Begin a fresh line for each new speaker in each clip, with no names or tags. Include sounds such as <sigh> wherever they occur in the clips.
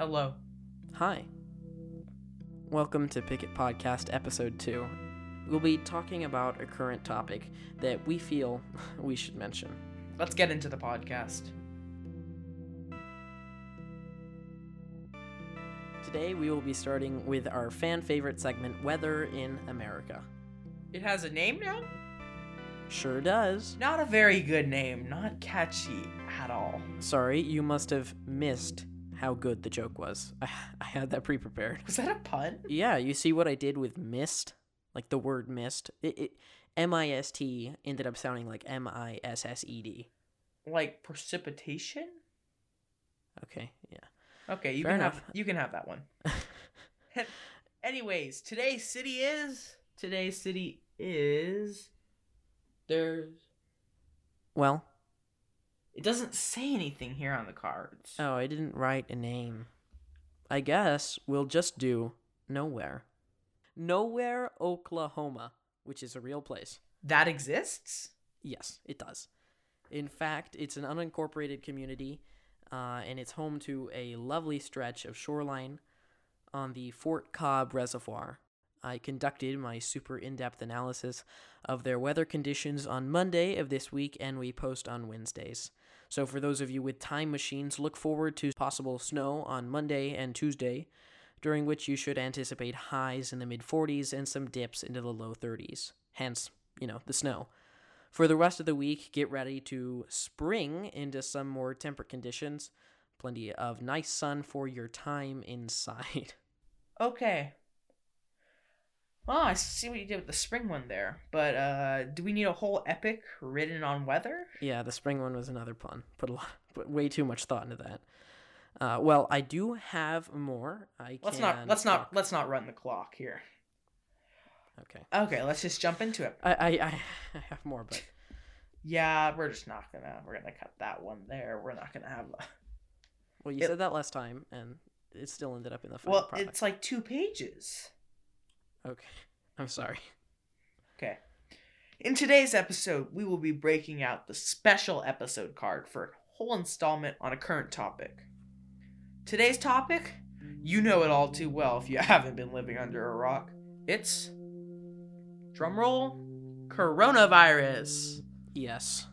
Hello.
Hi. Welcome to Picket Podcast Episode 2. We'll be talking about a current topic that we feel <laughs> we should mention.
Let's get into the podcast.
Today we will be starting with our fan favorite segment, Weather in America.
It has a name now?
Sure does.
Not a very good name, not catchy at all.
Sorry, you must have missed how good the joke was. I, I had that pre prepared.
Was that a pun?
Yeah, you see what I did with mist? Like the word mist? It, it, M-I-S-T ended up sounding like M-I-S-S-E-D.
Like precipitation?
Okay, yeah.
Okay, you
Fair
can
enough.
have you can have that one. <laughs> Anyways, today's city is today's city is there's
well,
it doesn't say anything here on the cards.
oh, I didn't write a name. I guess we'll just do nowhere. Nowhere, Oklahoma, which is a real place.
That exists?
Yes, it does. In fact, it's an unincorporated community, uh, and it's home to a lovely stretch of shoreline on the Fort Cobb Reservoir. I conducted my super in depth analysis of their weather conditions on Monday of this week, and we post on Wednesdays. So, for those of you with time machines, look forward to possible snow on Monday and Tuesday, during which you should anticipate highs in the mid 40s and some dips into the low 30s. Hence, you know, the snow. For the rest of the week, get ready to spring into some more temperate conditions. Plenty of nice sun for your time inside. <laughs>
Okay. Oh, I see what you did with the spring one there. But uh do we need a whole epic written on weather?
Yeah, the spring one was another pun. Put a lot, put way too much thought into that. Uh, well, I do have more. I
Let's not let's
talk-
not let's not run the clock here.
Okay,
Okay, let's just jump into it.
I, I I <laughs> I have more, but <laughs>
Yeah, we're just not gonna we're gonna cut that one there. We're not gonna have a
well, you
It-
said that last time, and it still ended up in the final
Well,
product.
it's like two pages.
Okay, I'm sorry.
Okay. In today's episode, we will be breaking out the special episode card for a whole installment on a current topic. Today's topic, you know it all too well if you <laughs> haven't been living under a rock. It's drumroll coronavirus.
Yes,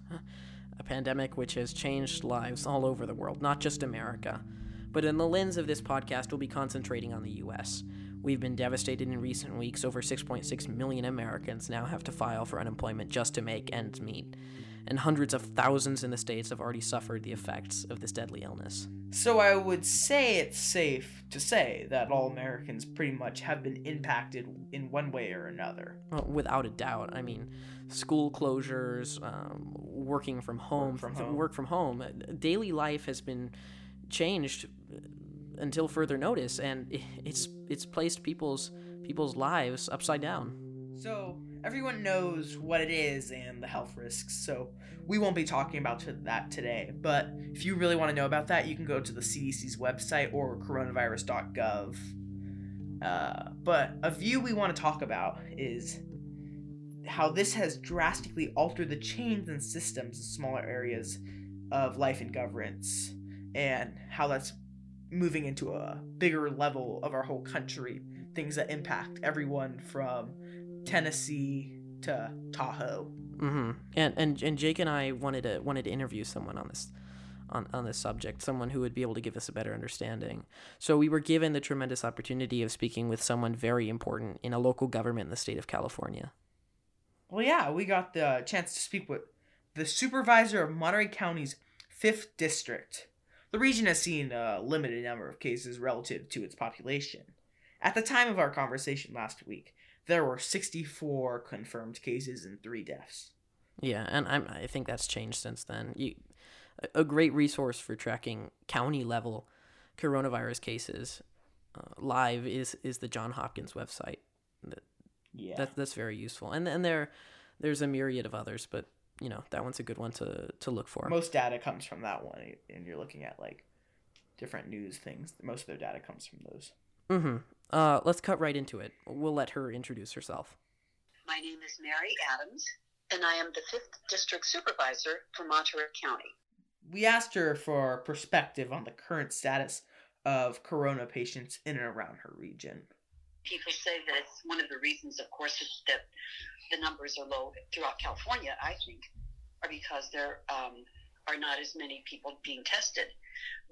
a pandemic which has changed lives all over the world, not just America. But in the lens of this podcast, we'll be concentrating on the US. We've been devastated in recent weeks. Over 6.6 million Americans now have to file for unemployment just to make ends meet. And hundreds of thousands in the States have already suffered the effects of this deadly illness.
So I would say it's safe to say that all Americans pretty much have been impacted in one way or another.
Well, without a doubt. I mean, school closures, um, working from home,
from
f-
home.
work from home. Daily life has been changed uh, until further notice, and it's it's placed people's people's lives upside down.
So everyone knows what it is and the health risks. So we won't be talking about that today. But if you really want to know about that, you can go to the CDC's website or coronavirus.gov. Uh, but a view we want to talk about is how this has drastically altered the chains and systems in smaller areas of life and governance, and how that's moving into a bigger level of our whole country. Things that impact everyone from Tennessee to Tahoe.
Mm-hmm. And and and Jake and I wanted to wanted to interview someone on this. On, on this subject, someone who would be able to give us a better understanding. So, we were given the tremendous opportunity of speaking with someone very important in a local government in the state of California.
Well, yeah, we got the chance to speak with the supervisor of Monterey County's 5th District. The region has seen a limited number of cases relative to its population. At the time of our conversation last week, there were 64 confirmed cases and 3 deaths.
Yeah, and I'm, I think that's changed since then. You, a- great resource for tracking county level coronavirus cases uh, live is is the John Hopkins website.
Yeah.
That that's very useful, and and there there's a myriad of others, but you know that one's a good one to to look for.
Most data comes from that one, and you're looking at like different news things. Most of their data comes from those.
Mm-hmm. Uh, let's cut right into it. We'll let her introduce herself.
My name is Mary Adams, and I am the 5th District Supervisor for Monterey County.
We asked her for perspective on the current status of corona patients in and around her region.
People say that it's one of the reasons, of course, that the numbers are low throughout California, I think, are because there um, are not as many people being tested.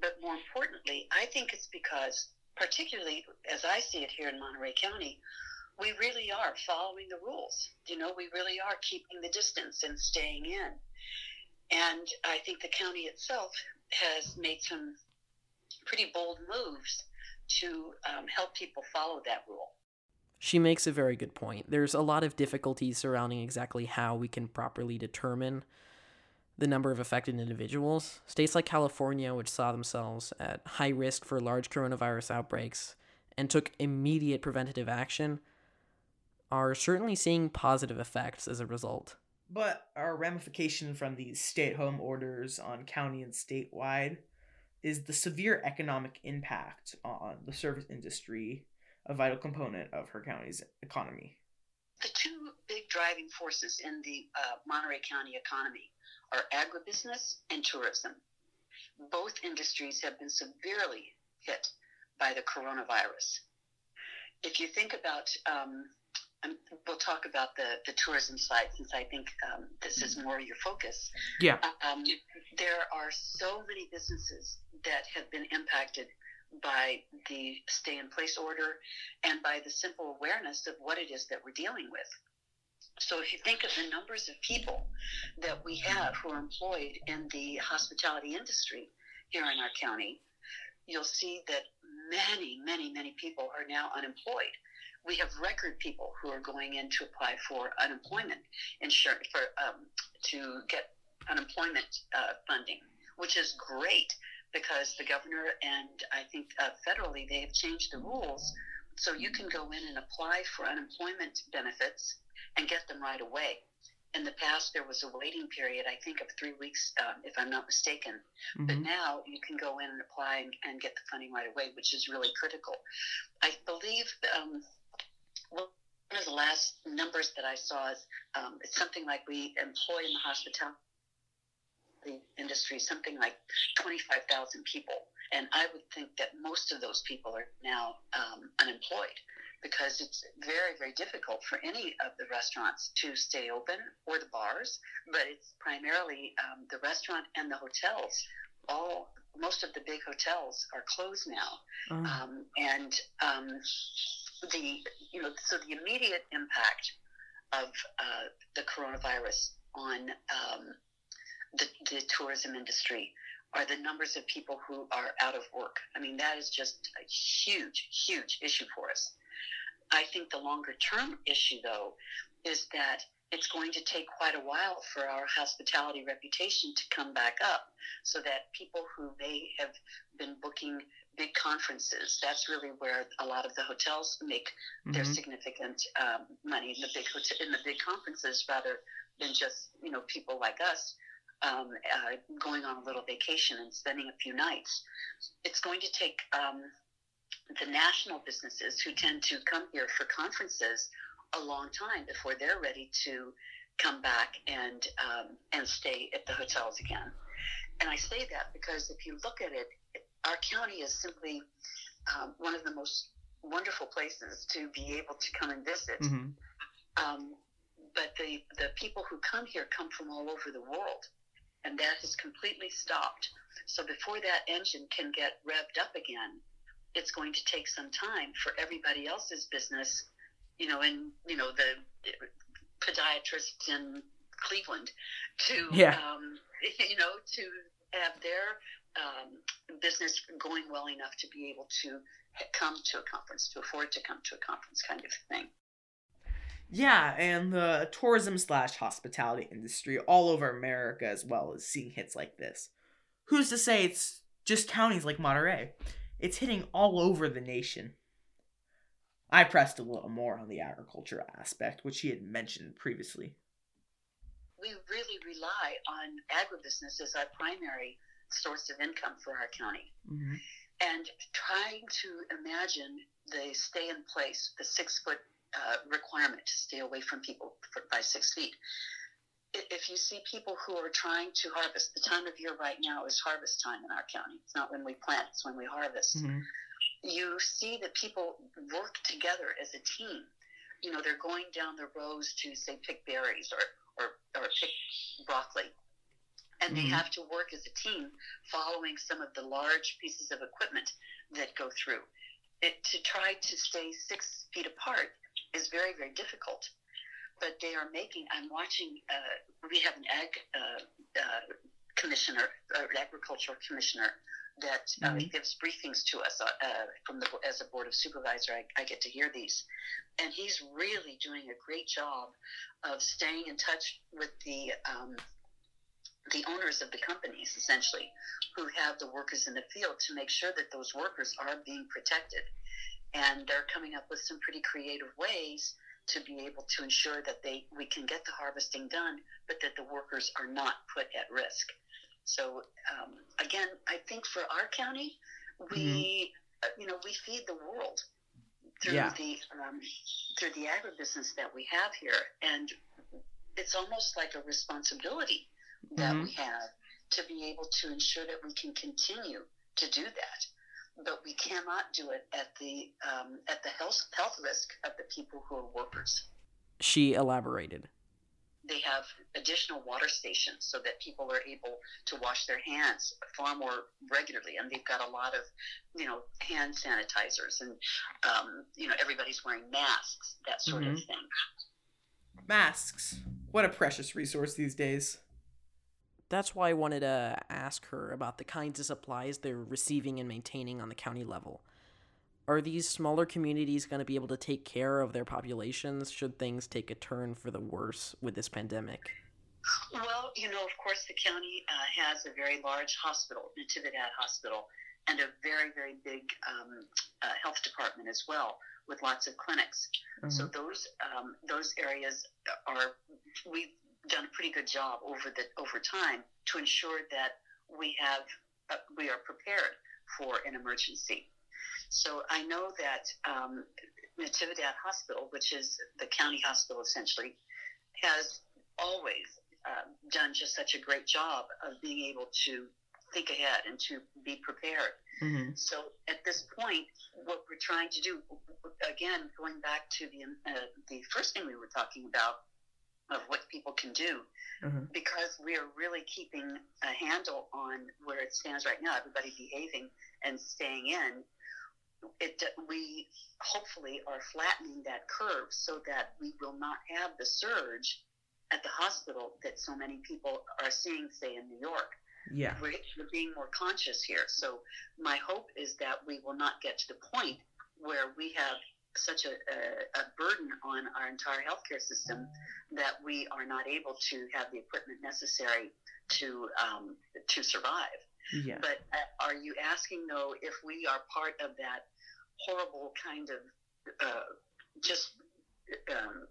But more importantly, I think it's because, particularly as I see it here in Monterey County, we really are following the rules. You know, we really are keeping the distance and staying in. And I think the county itself has made some pretty bold moves to um, help people follow that rule.
She makes a very good point. There's a lot of difficulties surrounding exactly how we can properly determine the number of affected individuals. States like California, which saw themselves at high risk for large coronavirus outbreaks and took immediate preventative action, are certainly seeing positive effects as a result.
But our ramification from these stay at home orders on county and statewide is the severe economic impact on the service industry, a vital component of her county's economy.
The two big driving forces in the uh, Monterey County economy are agribusiness and tourism. Both industries have been severely hit by the coronavirus. If you think about um, um, we'll talk about the, the tourism side since I think um, this is more your focus.
Yeah.
Um, there are so many businesses that have been impacted by the stay in place order and by the simple awareness of what it is that we're dealing with. So if you think of the numbers of people that we have who are employed in the hospitality industry here in our county, you'll see that many, many, many people are now unemployed we have record people who are going in to apply for unemployment insurance for um, to get unemployment uh, funding, which is great because the governor and I think uh, federally they have changed the rules so you can go in and apply for unemployment benefits and get them right away. In the past, there was a waiting period, I think, of three weeks, um, if I'm not mistaken. Mm-hmm. But now you can go in and apply and, and, get the funding right away, which is really critical. I believe um, one of the last numbers that I saw is um, it's something like we employ in the hospitality industry something like 25,000 people. And I would think that most of those people are now um, unemployed because it's very, very difficult for any of the restaurants to stay open or the bars, but it's primarily um, the restaurant and the hotels. All most of the big hotels are closed now, mm. um, and um, the you know so the immediate impact of uh, the coronavirus on um, the, the tourism industry are the numbers of people who are out of work. I mean, that is just a huge, huge issue for us. I think the longer term issue, though, is that it's going to take quite a while for our hospitality reputation to come back up so that people who may have been booking big conferences. That's really where a lot of the hotels make mm-hmm. their significant um, money in the big hotel, in the big conferences, rather than just you know people like us um, uh, going on a little vacation and spending a few nights. It's going to take um, the national businesses who tend to come here for conferences a long time before they're ready to come back and um, and stay at the hotels again. And I say that because if you look at it, our county is simply um, one of the most wonderful places to be able to come and visit. Mm-hmm. Um, but the, the people who come here come from all over the world, and that has completely stopped. So before that engine can get revved up again, it's going to take some time for everybody else's business, you know, and you know the podiatrists in Cleveland to,
yeah.
um, <laughs> you know, to have their um, business going well enough to be able to come to a conference, to afford to come to a conference, kind of thing.
Yeah, and the tourism slash hospitality industry all over America as well is seeing hits like this. Who's to say it's just counties like Monterey? It's hitting all over the nation. I pressed a little more on the agriculture aspect, which he had mentioned previously.
We really rely on agribusiness as our primary source of income for our county. Mm-hmm. And trying to imagine the stay in place, the six foot uh, requirement to stay away from people for, by six feet. if you see people who are trying to harvest, the time of year right now is harvest time in our county. It's not when we plant; it's when we harvest.
Mhm.
You see that people work together as a team. You know, they're going down the rows to say pick berries or or, or pick broccoli, and they
Mhm.
have to work as a team, following some of the large pieces of equipment that go through. It, to try to stay six feet apart is very very difficult but they are making. I'm watching. Uh, we have an ag uh, uh, commissioner, uh, agricultural commissioner, that uh,
Mhm.
gives briefings to us uh, uh, from the as a board of supervisor. I, I get to hear these, and he's really doing a great job of staying in touch with the. Um, the owners of the companies, essentially, who have the workers in the field to make sure that those workers are being protected. And they're coming up with some pretty creative ways to be able to ensure that they we can get the harvesting done, but that the workers are not put at risk. So um, again, I think for our county, we uh, you know we feed the world through
Yeah.
the um, through the agribusiness that we have here, and it's almost like a responsibility that
Mhm.
we have to be able to ensure that we can continue to do that but we cannot do it at the um, at the health health risk of the people who are workers.
She elaborated.
They have additional water stations so that people are able to wash their hands far more regularly, and they've got a lot of you know hand sanitizers, and um, you know everybody's wearing masks, that sort of
Mhm.
thing.
Masks. What a precious resource these days.
That's why I wanted to ask her about the kinds of supplies they're receiving and maintaining on the county level. Are these smaller communities going to be able to take care of their populations should things take a turn for the worse with this pandemic?
Well, you know, of course, the county uh, has a very large hospital, Natividad Hospital, and a very, very big um, uh, health department as well, with lots of clinics. So
Mhm.
those um, those areas are we've done a pretty good job over the over time to ensure that we have uh, we are prepared for an emergency. So I know that um, Natividad Hospital, which is the county hospital essentially, has always uh, done just such a great job of being able to think ahead and to be prepared.
Mhm.
So at this point, what we're trying to do, again, going back to the uh, the first thing we were talking about of what people can do,
Mhm.
because we are really keeping a handle on where it stands right now, everybody behaving and staying in. It we hopefully are flattening that curve so that we will not have the surge at the hospital that so many people are seeing, say in New York
Yeah.
we're, we're being more conscious here. So my hope is that we will not get to the point where we have such a, a, a burden on our entire healthcare system that we are not able to have the equipment necessary to um, to survive.
Yeah.
But uh, are you asking though if we are part of that horrible kind of uh, just um,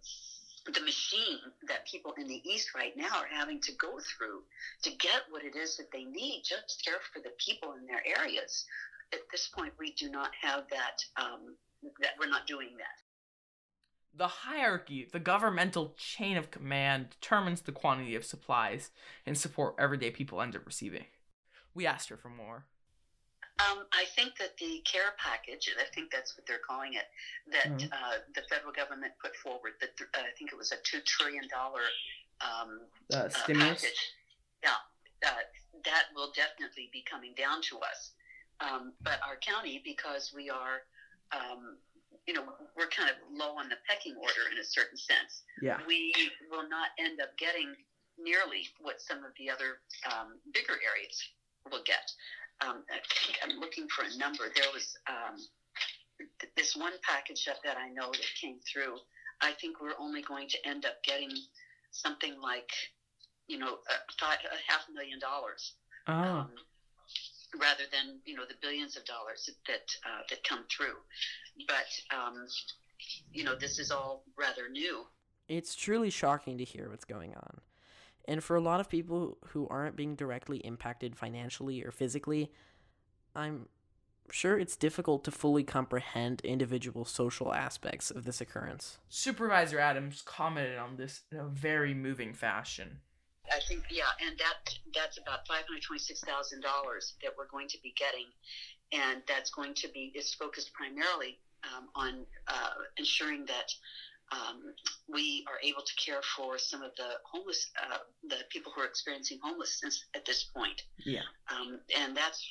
the machine that people in the East right now are having to go through to get what it is that they need, just care for the people in their areas. At this point, we do not have that. Um, that we're not doing that.
The hierarchy, the governmental chain of command, determines the quantity of supplies and support everyday people end up receiving. We asked her for more.
Um, I think that the care package, I think that's what they're calling it, that
Mhm.
uh, the federal government put forward, that th- I think it was a two trillion dollar um,
Uh,
uh,
stimulus.
package. Yeah, uh, that will definitely be coming down to us. Um, but our county, because we are, um, you know, we're kind of low on the pecking order in a certain sense.
Yeah.
We will not end up getting nearly what some of the other um, bigger areas will get. Um, I think I'm looking for a number. There was um, th- this one package that, that I know that came through. I think we're only going to end up getting something like, you know, a, five, a half million dollars.
Oh.
um, rather than you know the billions of dollars that uh, that come through. But um, you know, this is all rather new.
It's truly shocking to hear what's going on. And for a lot of people who aren't being directly impacted financially or physically, I'm sure it's difficult to fully comprehend individual social aspects of this occurrence.
Supervisor Adams commented on this in a very moving fashion.
I think yeah, and that that's about five hundred twenty-six thousand dollars that we're going to be getting, and that's going to be is focused primarily um, on uh, ensuring that um, we are able to care for some of the homeless, uh, the people who are experiencing homelessness at this point.
Yeah.
Um, and that's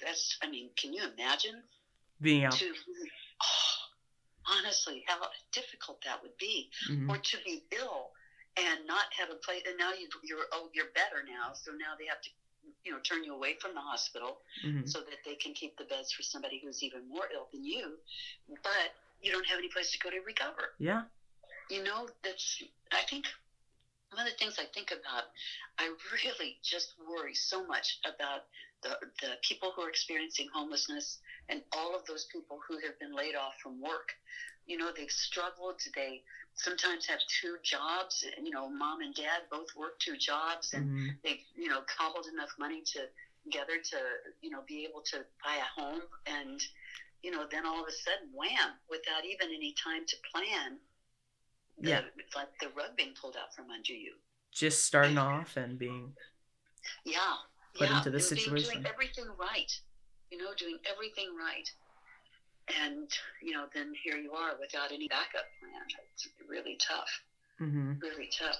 that's. I mean, can you imagine
Being out.
to oh, <sighs> honestly how difficult that would be,
Mhm.
or to be ill and not have a place. And now you, you're oh you're better now, so now they have to you know turn you away from the hospital
Mhm.
so that they can keep the beds for somebody who's even more ill than you, but you don't have any place to go to recover.
Yeah.
You know, that's, I think, one of the things I think about, I really just worry so much about the, the people who are experiencing homelessness and all of those people who have been laid off from work. You know, they've struggled. They sometimes have two jobs. You know, mom and dad both work two jobs, and
Mhm.
they've you know cobbled enough money to together to you know be able to buy a home and you know then all of a sudden wham without even any time to plan the,
Yeah.
like the rug being pulled out from under you
Just starting off and being.
yeah
Put
yeah,
into
and
situation.
doing everything right you know doing everything right and you know then here you are without any backup plan it's really tough
hmm
really tough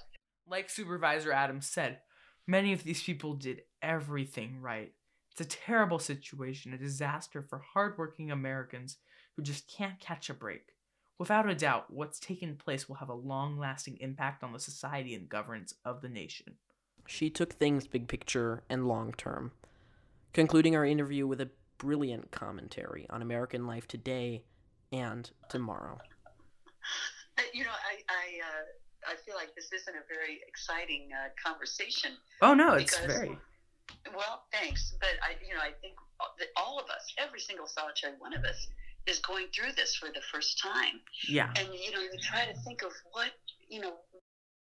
Like Supervisor Adams said, many of these people did everything right. It's a terrible situation, a disaster for hardworking Americans who just can't catch a break. Without a doubt, what's taken place will have a long lasting impact on the society and governance of the nation.
She took things big picture and long term, concluding our interview with a brilliant commentary on American life today and tomorrow.
You know i i uh, i feel like this isn't a very exciting uh, conversation
Oh no, it's very.
Well, thanks, but I, you know, I think that all of us, every single solitary one of us, is going through this for the first time.
Yeah.
And you know, you try to think of what, you know,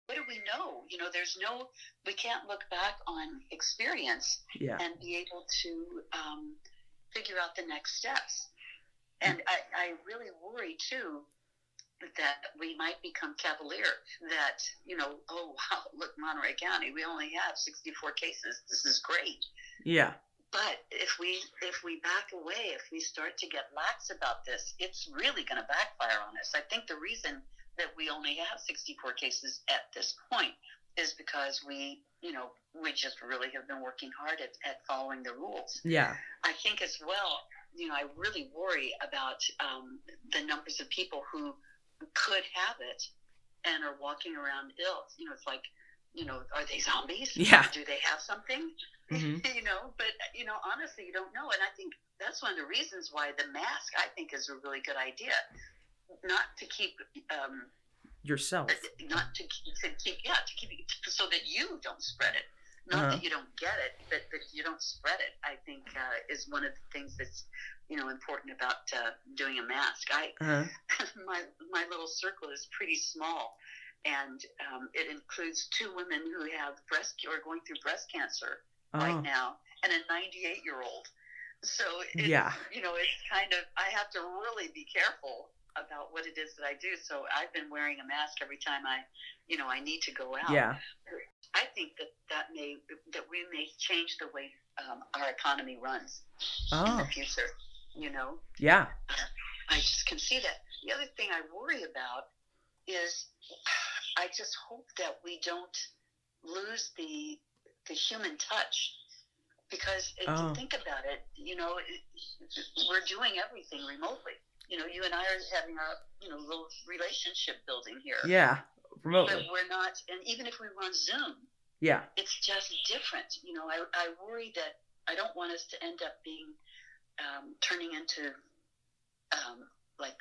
what do we know? You know, there's no, we can't look back on experience
Yeah.
and be able to um, figure out the next steps. And I, I really worry too that we might become cavalier. That you know, oh <laughs> wow, look, Monterey County, we only have 64 cases. This is great.
Yeah.
But if we if we back away, if we start to get lax about this, it's really going to backfire on us. I think the reason that we only have 64 cases at this point is because we, you know, we just really have been working hard at, at following the rules.
Yeah.
I think as well, you know, I really worry about um, the numbers of people who could have it and are walking around ill. You know, it's like, you know, are they zombies? <laughs>
Yeah.
Do they have something?
hmm <laughs>
you know, but you know, honestly, you don't know. And I think that's one of the reasons why the mask, I think, is a really good idea. Not to keep, um,
Yourself.
not to keep, to keep, yeah, to keep so that you don't spread it. Not
Uh-huh.
that you don't get it, but that you don't spread it. I think uh, is one of the things that's you know important about uh, doing a mask. I
Uh-huh. <laughs>
my my little circle is pretty small, and um, it includes two women who have breast or going through breast cancer right
Oh.
now, and a 98 year old. So it's,
Yeah.
you know, it's kind of I have to really be careful about what it is that I do. So I've been wearing a mask every time I, you know, I need to go out.
Yeah.
I think that that may that we may change the way um, our economy runs in
Oh.
the future. You know,
Yeah.
I just can see that. The other thing I worry about is I just hope that we don't lose the the human touch because if
Oh.
you think about it, you know, it, we're doing everything remotely. You know, you and I are having a you know little relationship building here,
Yeah. remotely.
but we're not. And even if we were on Zoom,
Yeah.
it's just different. You know, I, I worry that I don't want us to end up being um, turning into um, like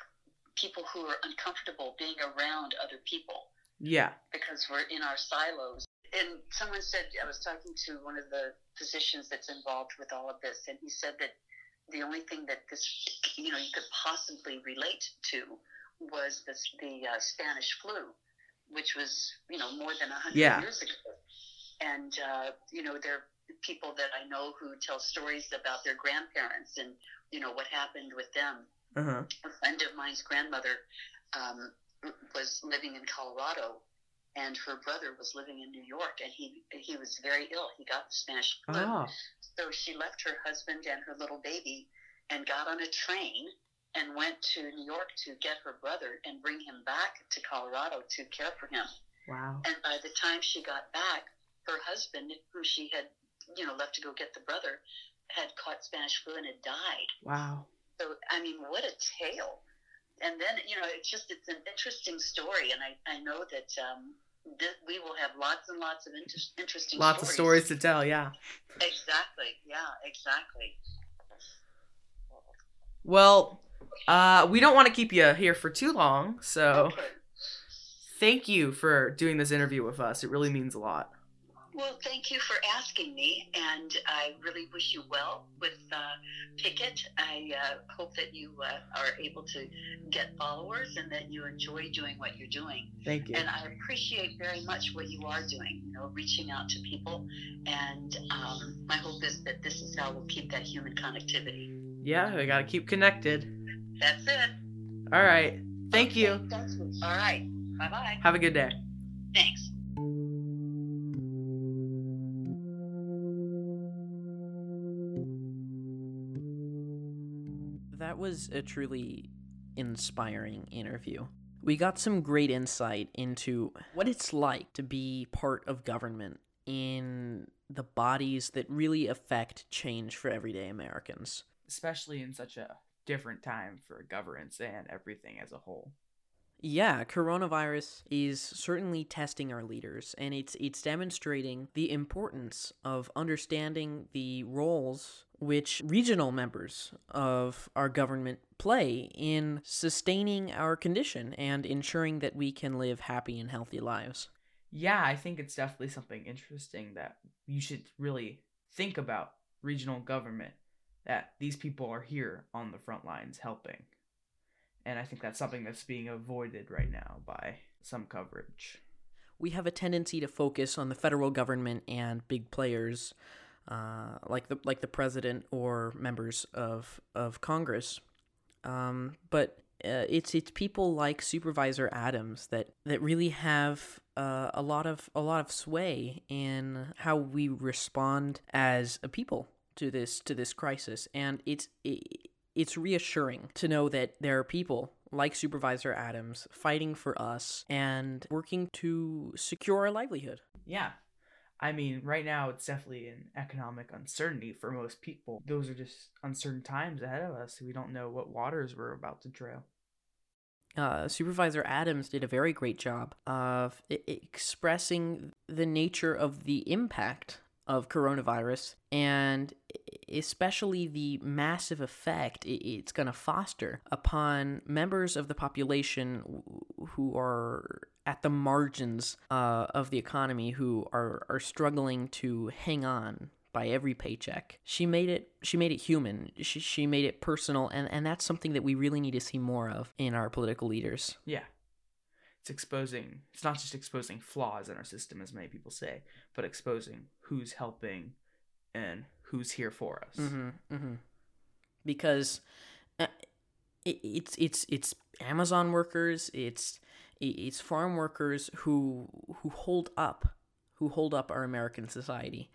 people who are uncomfortable being around other people
Yeah.
because we're in our silos. And someone said, I was talking to one of the physicians that's involved with all of this, and he said that the only thing that this, you know, you could possibly relate to was this, the uh, Spanish flu, which was, you know, more than a hundred
Yeah.
years ago. And uh, you know, there are people that I know who tell stories about their grandparents and you know what happened with them
Uh huh.
a friend of mine's grandmother um, was living in Colorado, and her brother was living in New York, and he he was very ill. He got the Spanish flu,
Oh,
so she left her husband and her little baby, and got on a train and went to New York to get her brother and bring him back to Colorado to care for him.
wow.
And by the time she got back, her husband, who she had, you know, left to go get the brother, had caught Spanish flu and had died.
Wow.
So, I mean, what a tale. And then, you know, it's just, it's an interesting story. And I, I know that um, th- we will have lots and lots of inter- interesting
Lots of stories to tell, yeah.
Exactly. Yeah, exactly.
Well, uh, we don't want to keep you here for too long, so
Okay.
thank you for doing this interview with us. It really means a lot.
Well, thank you for asking me, and I really wish you well with uh, Picket. I uh, hope that you uh, are able to get followers and that you enjoy doing what you're doing.
Thank you.
And I appreciate very much what you are doing, you know, reaching out to people. And um, my hope is that this is how we'll keep that human connectivity.
Yeah, we gotta keep connected.
That's it.
All right. Thank you.
Okay, thanks. All right. Bye bye.
Have a good day.
Thanks.
Was a truly inspiring interview. We got some great insight into what it's like to be part of government in the bodies that really affect change for everyday Americans.
Especially in such a different time for governance and everything as a whole.
Yeah, coronavirus is certainly testing our leaders and it's it's demonstrating the importance of understanding the roles which regional members of our government play in sustaining our condition and ensuring that we can live happy and healthy lives.
Yeah, I think it's definitely something interesting that you should really think about regional government, that these people are here on the front lines helping. And I think that's something that's being avoided right now by some coverage.
We have a tendency to focus on the federal government and big players uh, like the like the president or members of of Congress. Um, but uh, it's it's people like Supervisor Adams that that really have uh, a lot of a lot of sway in how we respond as a people to this to this crisis, and it's it, it's reassuring to know that there are people like Supervisor Adams fighting for us and working to secure our livelihood.
Yeah. I mean, right now it's definitely an economic uncertainty for most people. Those are just uncertain times ahead of us. We don't know what waters we're about to trail.
uh, Supervisor Adams did a very great job of I- expressing the nature of the impact of coronavirus and especially the massive effect it's going to foster upon members of the population who are at the margins uh, of the economy who are, are struggling to hang on by every paycheck. She made it she made it human. She, she made it personal and, and that's something that we really need to see more of in our political leaders.
Yeah. It's exposing, it's not just exposing flaws in our system, as many people say, but exposing who's helping and who's here for us.
Mm-hmm, mm-hmm. Because uh, it, it's it's it's Amazon workers, it's it's farm workers who who hold up who hold up our American society,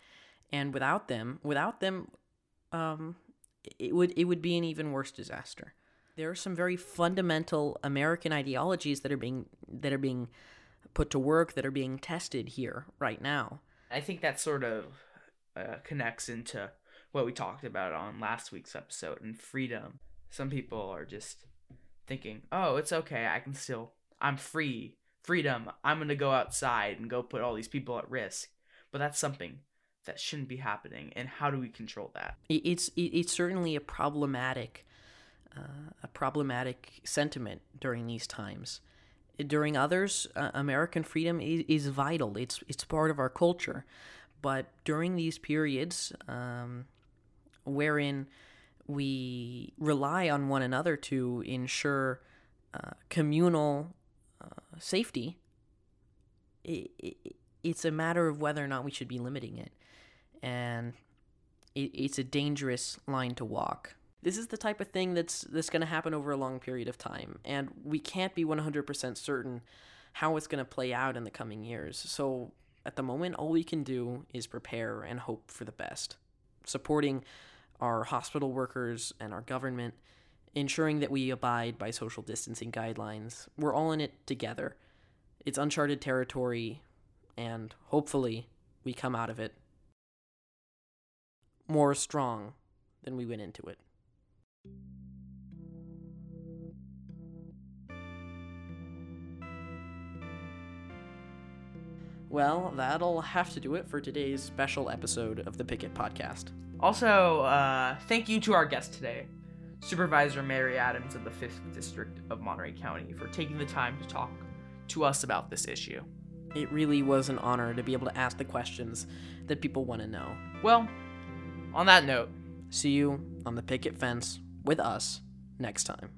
and without them, without them, um, it would it would be an even worse disaster. There are some very fundamental American ideologies that are being that are being put to work that are being tested here right now.
I think that sort of uh, connects into what we talked about on last week's episode and freedom. Some people are just thinking, oh, it's okay. I can still, I'm free. Freedom. I'm going to go outside and go put all these people at risk. But that's something that shouldn't be happening. And how do we control that?
It's it's certainly a problematic uh, a problematic sentiment during these times. During others, uh, American freedom is, is vital. It's it's part of our culture, but during these periods, um, wherein we rely on one another to ensure uh, communal safety, i i it's a matter of whether or not we should be limiting it, and it, it's a dangerous line to walk. This is the type of thing that's that's going to happen over a long period of time, and we can't be 100% certain how it's going to play out in the coming years. So at the moment, all we can do is prepare and hope for the best, supporting our hospital workers and our government, ensuring that we abide by social distancing guidelines. We're all in it together. It's uncharted territory, and hopefully, we come out of it more strong than we went into it. Well, that'll have to do it for today's special episode of the Picket Podcast.
Also, uh, thank you to our guest today, Supervisor Mary Adams of the 5th District of Monterey County, for taking the time to talk to us about this issue.
It really was an honor to be able to ask the questions that people want to know.
Well, on that note,
See you on the picket fence with us next time.